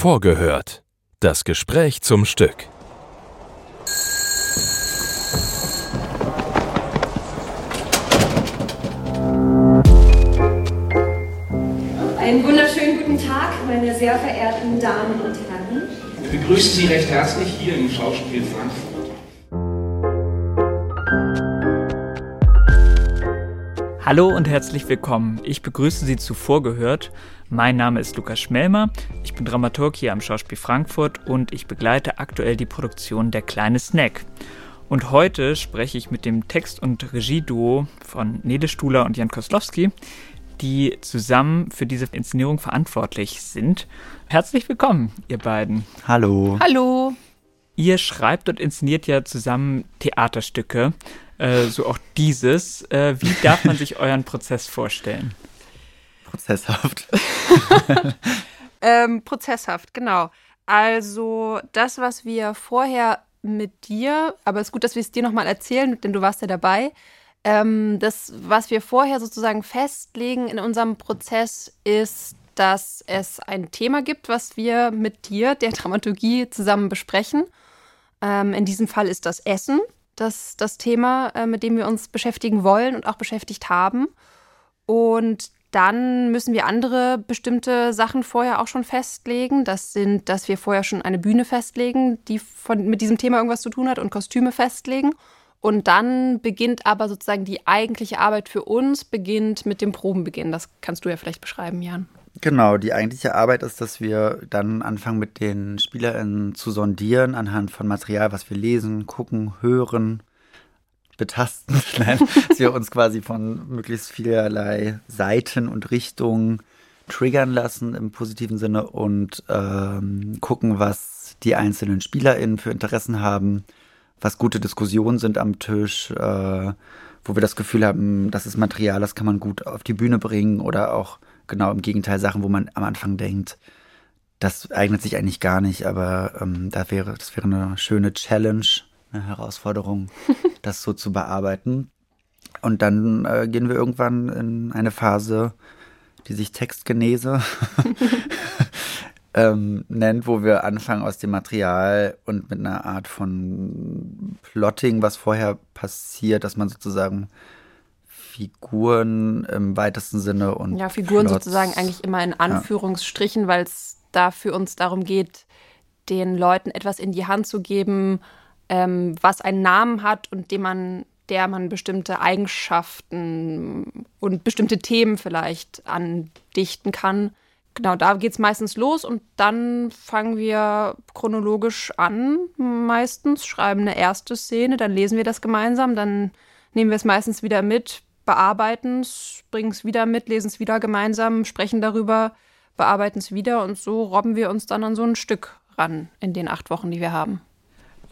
Vorgehört. Das Gespräch zum Stück. Einen wunderschönen guten Tag, meine sehr verehrten Damen und Herren. Wir begrüßen Sie recht herzlich hier im Schauspiel Frankfurt. Hallo und herzlich willkommen. Ich begrüße Sie zu Vorgehört. Mein Name ist Lukas Schmelmer. Ich bin Dramaturg hier am Schauspiel Frankfurt und ich begleite aktuell die Produktion Der kleine Snack. Und heute spreche ich mit dem Text- und Regieduo von Nele Stuhler und Jan Koslowski, die zusammen für diese Inszenierung verantwortlich sind. Herzlich willkommen, ihr beiden. Hallo. Hallo. Ihr schreibt und inszeniert ja zusammen Theaterstücke, äh, so auch dieses. Äh, wie darf man sich euren Prozess vorstellen? Prozesshaft. ähm, prozesshaft, genau. Also das, was wir vorher mit dir, aber es ist gut, dass wir es dir nochmal erzählen, denn du warst ja dabei. Ähm, das, was wir vorher sozusagen festlegen in unserem Prozess, ist, dass es ein Thema gibt, was wir mit dir, der Dramaturgie, zusammen besprechen. Ähm, in diesem Fall ist das Essen das, das Thema, äh, mit dem wir uns beschäftigen wollen und auch beschäftigt haben. Und dann müssen wir andere bestimmte Sachen vorher auch schon festlegen. Das sind, dass wir vorher schon eine Bühne festlegen, die von, mit diesem Thema irgendwas zu tun hat und Kostüme festlegen. Und dann beginnt aber sozusagen die eigentliche Arbeit für uns, beginnt mit dem Probenbeginn. Das kannst du ja vielleicht beschreiben, Jan. Genau, die eigentliche Arbeit ist, dass wir dann anfangen mit den SpielerInnen zu sondieren anhand von Material, was wir lesen, gucken, hören, betasten, dass wir uns quasi von möglichst vielerlei Seiten und Richtungen triggern lassen im positiven Sinne und ähm, gucken, was die einzelnen SpielerInnen für Interessen haben, was gute Diskussionen sind am Tisch, äh, wo wir das Gefühl haben, das ist Material, das kann man gut auf die Bühne bringen oder auch genau im Gegenteil Sachen, wo man am Anfang denkt, das eignet sich eigentlich gar nicht, aber ähm, da wäre, das wäre eine schöne Challenge, eine Herausforderung, das so zu bearbeiten. Und dann äh, gehen wir irgendwann in eine Phase, die sich Textgenese ähm, nennt, wo wir anfangen aus dem Material und mit einer Art von Plotting, was vorher passiert, dass man sozusagen Figuren im weitesten Sinne und ja Figuren Plots, sozusagen eigentlich immer in Anführungsstrichen, ja. weil es da für uns darum geht, den Leuten etwas in die Hand zu geben, ähm, was einen Namen hat und dem man der man bestimmte Eigenschaften und bestimmte Themen vielleicht andichten kann. Genau, da geht es meistens los und dann fangen wir chronologisch an, meistens, schreiben eine erste Szene, dann lesen wir das gemeinsam, dann nehmen wir es meistens wieder mit, bearbeiten es, bringen es wieder mit, lesen es wieder gemeinsam, sprechen darüber, bearbeiten es wieder und so robben wir uns dann an so ein Stück ran in den acht Wochen, die wir haben.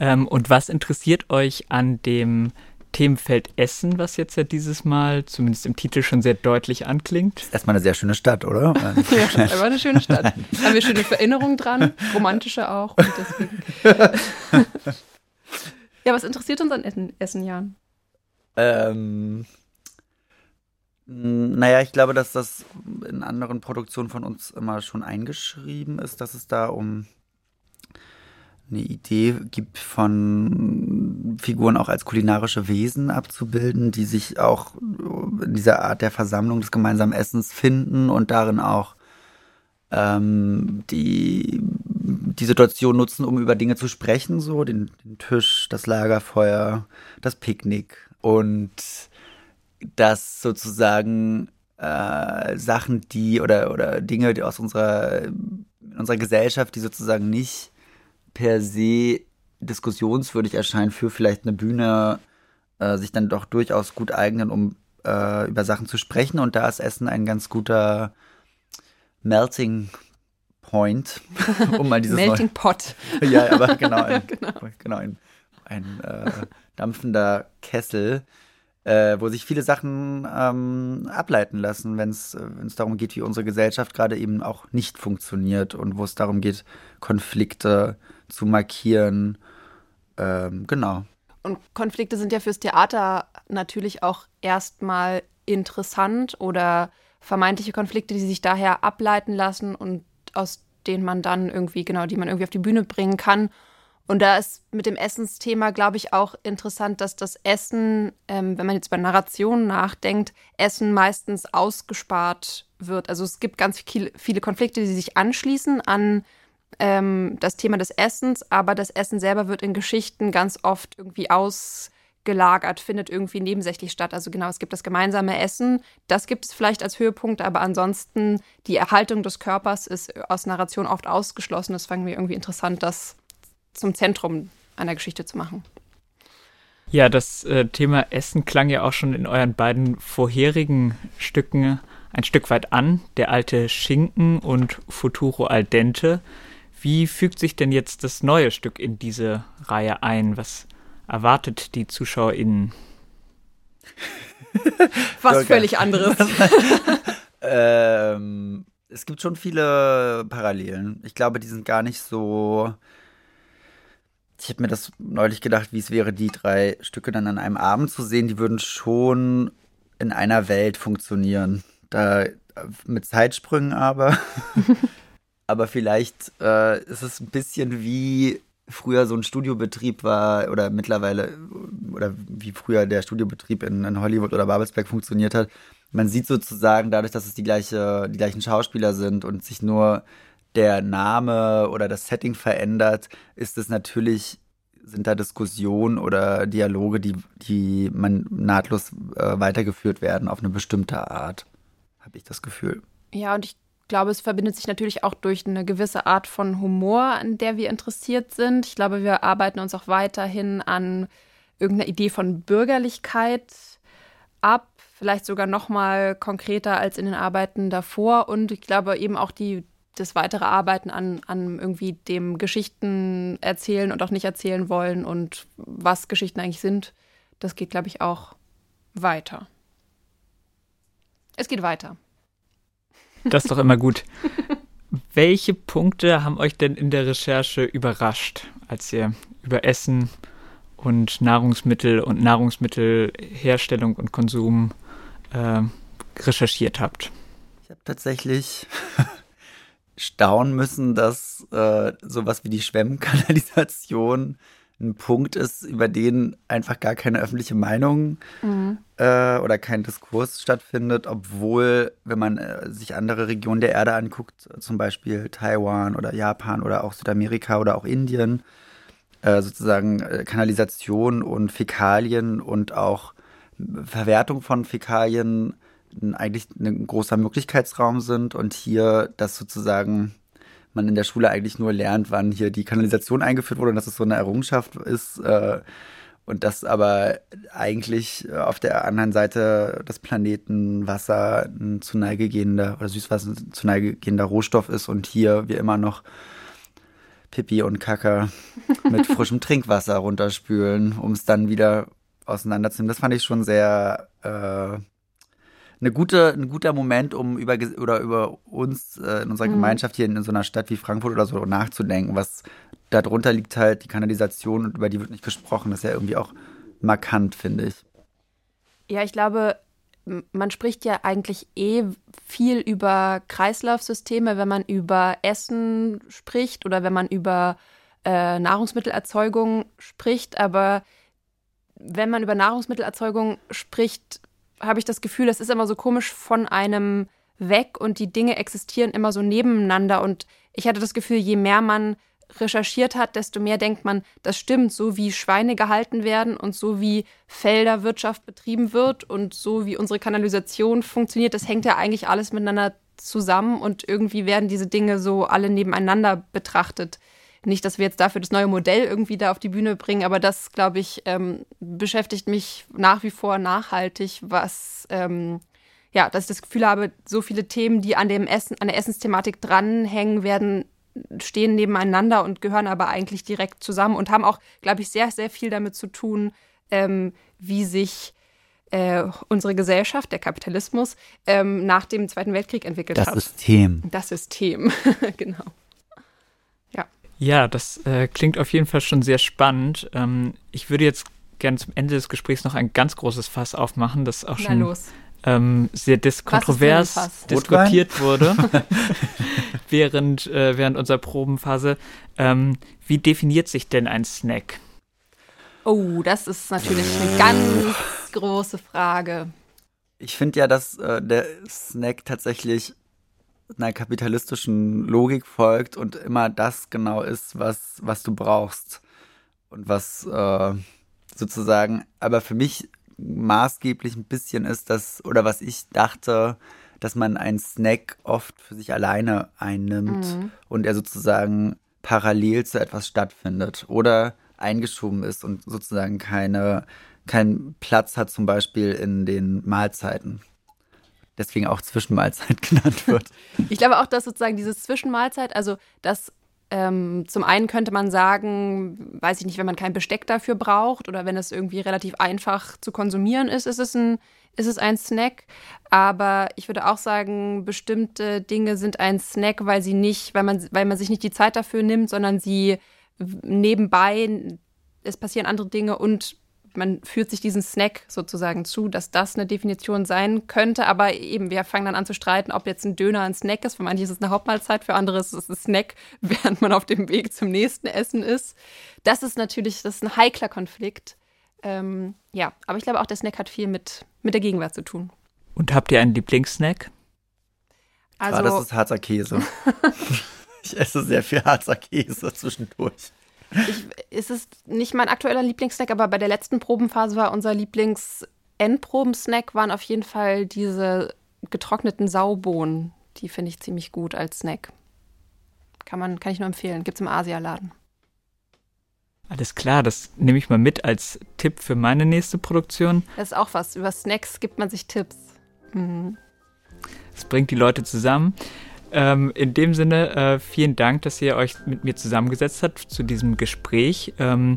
Ähm, und was interessiert euch an dem Themenfeld Essen, was jetzt ja dieses Mal zumindest im Titel schon sehr deutlich anklingt? Erstmal eine sehr schöne Stadt, oder? ja, einfach eine schöne Stadt. Haben wir schöne Erinnerungen dran, romantische auch. Und deswegen. ja, was interessiert uns an Essen, Essen Jan? Ähm, naja, ich glaube, dass das in anderen Produktionen von uns immer schon eingeschrieben ist, dass es da um eine Idee gibt von Figuren auch als kulinarische Wesen abzubilden, die sich auch in dieser Art der Versammlung des gemeinsamen Essens finden und darin auch ähm, die, die Situation nutzen, um über Dinge zu sprechen, so den, den Tisch, das Lagerfeuer, das Picknick und dass sozusagen äh, Sachen, die oder, oder Dinge die aus unserer, unserer Gesellschaft, die sozusagen nicht per se diskussionswürdig erscheinen für vielleicht eine Bühne, äh, sich dann doch durchaus gut eignen, um äh, über Sachen zu sprechen. Und da ist Essen ein ganz guter Melting Point, um mal dieses Melting Pot. ja, aber genau, ein, genau. genau ein, ein äh, dampfender Kessel, äh, wo sich viele Sachen ähm, ableiten lassen, wenn es darum geht, wie unsere Gesellschaft gerade eben auch nicht funktioniert und wo es darum geht, Konflikte zu markieren. Ähm, genau. Und Konflikte sind ja fürs Theater natürlich auch erstmal interessant oder vermeintliche Konflikte, die sich daher ableiten lassen und aus den man dann irgendwie, genau, die man irgendwie auf die Bühne bringen kann. Und da ist mit dem Essensthema, glaube ich, auch interessant, dass das Essen, ähm, wenn man jetzt über Narrationen nachdenkt, Essen meistens ausgespart wird. Also es gibt ganz viele Konflikte, die sich anschließen an ähm, das Thema des Essens, aber das Essen selber wird in Geschichten ganz oft irgendwie ausgelagert, findet irgendwie nebensächlich statt. Also genau, es gibt das gemeinsame Essen, das gibt es vielleicht als Höhepunkt, aber ansonsten die Erhaltung des Körpers ist aus Narration oft ausgeschlossen. Das fanden wir irgendwie interessant, das zum Zentrum einer Geschichte zu machen. Ja, das äh, Thema Essen klang ja auch schon in euren beiden vorherigen Stücken ein Stück weit an. Der alte Schinken und Futuro al dente. Wie fügt sich denn jetzt das neue Stück in diese Reihe ein? Was erwartet die ZuschauerInnen? Was völlig anderes. ähm, es gibt schon viele Parallelen. Ich glaube, die sind gar nicht so ich habe mir das neulich gedacht, wie es wäre, die drei Stücke dann an einem Abend zu sehen. Die würden schon in einer Welt funktionieren. Da mit Zeitsprüngen aber. aber vielleicht äh, ist es ein bisschen wie früher so ein Studiobetrieb war oder mittlerweile oder wie früher der Studiobetrieb in, in Hollywood oder Babelsberg funktioniert hat. Man sieht sozusagen dadurch, dass es die gleiche, die gleichen Schauspieler sind und sich nur der Name oder das Setting verändert, ist es natürlich, sind da Diskussionen oder Dialoge, die, die man nahtlos äh, weitergeführt werden auf eine bestimmte Art, habe ich das Gefühl. Ja, und ich glaube, es verbindet sich natürlich auch durch eine gewisse Art von Humor, an der wir interessiert sind. Ich glaube, wir arbeiten uns auch weiterhin an irgendeiner Idee von Bürgerlichkeit ab, vielleicht sogar noch mal konkreter als in den Arbeiten davor. Und ich glaube eben auch die das weitere Arbeiten an, an irgendwie dem Geschichten erzählen und auch nicht erzählen wollen und was Geschichten eigentlich sind, das geht, glaube ich, auch weiter. Es geht weiter. Das ist doch immer gut. Welche Punkte haben euch denn in der Recherche überrascht, als ihr über Essen und Nahrungsmittel und Nahrungsmittelherstellung und Konsum äh, recherchiert habt? Ich habe tatsächlich staunen müssen, dass äh, sowas wie die Schwemmkanalisation ein Punkt ist, über den einfach gar keine öffentliche Meinung mhm. äh, oder kein Diskurs stattfindet, obwohl, wenn man äh, sich andere Regionen der Erde anguckt, zum Beispiel Taiwan oder Japan oder auch Südamerika oder auch Indien, äh, sozusagen äh, Kanalisation und Fäkalien und auch Verwertung von Fäkalien eigentlich ein großer Möglichkeitsraum sind und hier das sozusagen man in der Schule eigentlich nur lernt, wann hier die Kanalisation eingeführt wurde und dass es so eine Errungenschaft ist. Äh, und dass aber eigentlich auf der anderen Seite des Planeten Wasser ein zu Neige gehender oder Süßwasser ein zu Neige gehender Rohstoff ist und hier wir immer noch Pipi und Kacke mit frischem Trinkwasser runterspülen, um es dann wieder auseinanderzunehmen. Das fand ich schon sehr äh, eine gute, ein guter Moment, um über, oder über uns äh, in unserer mhm. Gemeinschaft hier in, so einer Stadt wie Frankfurt oder so nachzudenken. Was darunter liegt halt die Kanalisation und über die wird nicht gesprochen. Das ist ja irgendwie auch markant, finde ich. Ja, ich glaube, man spricht ja eigentlich eh viel über Kreislaufsysteme, wenn man über Essen spricht oder wenn man über äh, Nahrungsmittelerzeugung spricht. Aber wenn man über Nahrungsmittelerzeugung spricht, habe ich das Gefühl, das ist immer so komisch von einem weg und die Dinge existieren immer so nebeneinander. Und ich hatte das Gefühl, je mehr man recherchiert hat, desto mehr denkt man, das stimmt, so wie Schweine gehalten werden und so wie Felderwirtschaft betrieben wird und so wie unsere Kanalisation funktioniert, das hängt ja eigentlich alles miteinander zusammen und irgendwie werden diese Dinge so alle nebeneinander betrachtet. Nicht, dass wir jetzt dafür das neue Modell irgendwie da auf die Bühne bringen, aber das, glaube ich, ähm, beschäftigt mich nach wie vor nachhaltig, was ähm, ja, dass ich das Gefühl habe, so viele Themen, die an dem Essen, an der Essensthematik dranhängen, werden stehen nebeneinander und gehören aber eigentlich direkt zusammen und haben auch, glaube ich, sehr, sehr viel damit zu tun, ähm, wie sich äh, unsere Gesellschaft, der Kapitalismus, ähm, nach dem Zweiten Weltkrieg entwickelt das hat. Das System. Das System, genau. Ja, das äh, klingt auf jeden Fall schon sehr spannend. Ähm, ich würde jetzt gerne zum Ende des Gesprächs noch ein ganz großes Fass aufmachen, das auch schon ähm, sehr diskontrovers diskutiert wurde während, äh, während unserer Probenphase. Ähm, wie definiert sich denn ein Snack? Oh, das ist natürlich eine ganz große Frage. Ich finde ja, dass äh, der Snack tatsächlich einer kapitalistischen Logik folgt und immer das genau ist, was, was du brauchst. Und was äh, sozusagen, aber für mich maßgeblich ein bisschen ist, dass, oder was ich dachte, dass man einen Snack oft für sich alleine einnimmt mhm. und er sozusagen parallel zu etwas stattfindet oder eingeschoben ist und sozusagen keine, keinen Platz hat, zum Beispiel in den Mahlzeiten. Deswegen auch Zwischenmahlzeit genannt wird. Ich glaube auch, dass sozusagen diese Zwischenmahlzeit, also das ähm, zum einen könnte man sagen, weiß ich nicht, wenn man kein Besteck dafür braucht oder wenn es irgendwie relativ einfach zu konsumieren ist, ist es ein, ist es ein Snack. Aber ich würde auch sagen, bestimmte Dinge sind ein Snack, weil sie nicht, weil man, weil man sich nicht die Zeit dafür nimmt, sondern sie nebenbei, es passieren andere Dinge und man führt sich diesen Snack sozusagen zu, dass das eine Definition sein könnte. Aber eben, wir fangen dann an zu streiten, ob jetzt ein Döner ein Snack ist. Für manche ist es eine Hauptmahlzeit, für andere ist es ein Snack, während man auf dem Weg zum nächsten Essen ist. Das ist natürlich, das ist ein heikler Konflikt. Ähm, ja, aber ich glaube auch, der Snack hat viel mit, mit der Gegenwart zu tun. Und habt ihr einen Lieblingssnack? Also, ah, das ist harzer Käse. ich esse sehr viel harzer Käse zwischendurch. Ich, es ist nicht mein aktueller Lieblingssnack, aber bei der letzten Probenphase war unser Lieblings-Endproben-Snack waren auf jeden Fall diese getrockneten Saubohnen. Die finde ich ziemlich gut als Snack. Kann, man, kann ich nur empfehlen. Gibt es im Asialaden. Alles klar, das nehme ich mal mit als Tipp für meine nächste Produktion. Das ist auch was. Über Snacks gibt man sich Tipps. Mhm. Das bringt die Leute zusammen. Ähm, in dem Sinne, äh, vielen Dank, dass ihr euch mit mir zusammengesetzt habt zu diesem Gespräch. Ähm,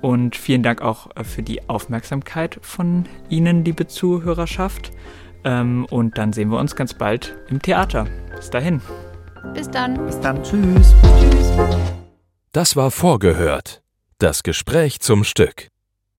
und vielen Dank auch äh, für die Aufmerksamkeit von Ihnen, liebe Zuhörerschaft. Ähm, und dann sehen wir uns ganz bald im Theater. Bis dahin. Bis dann. Bis dann. Tschüss. Tschüss. Das war Vorgehört. Das Gespräch zum Stück.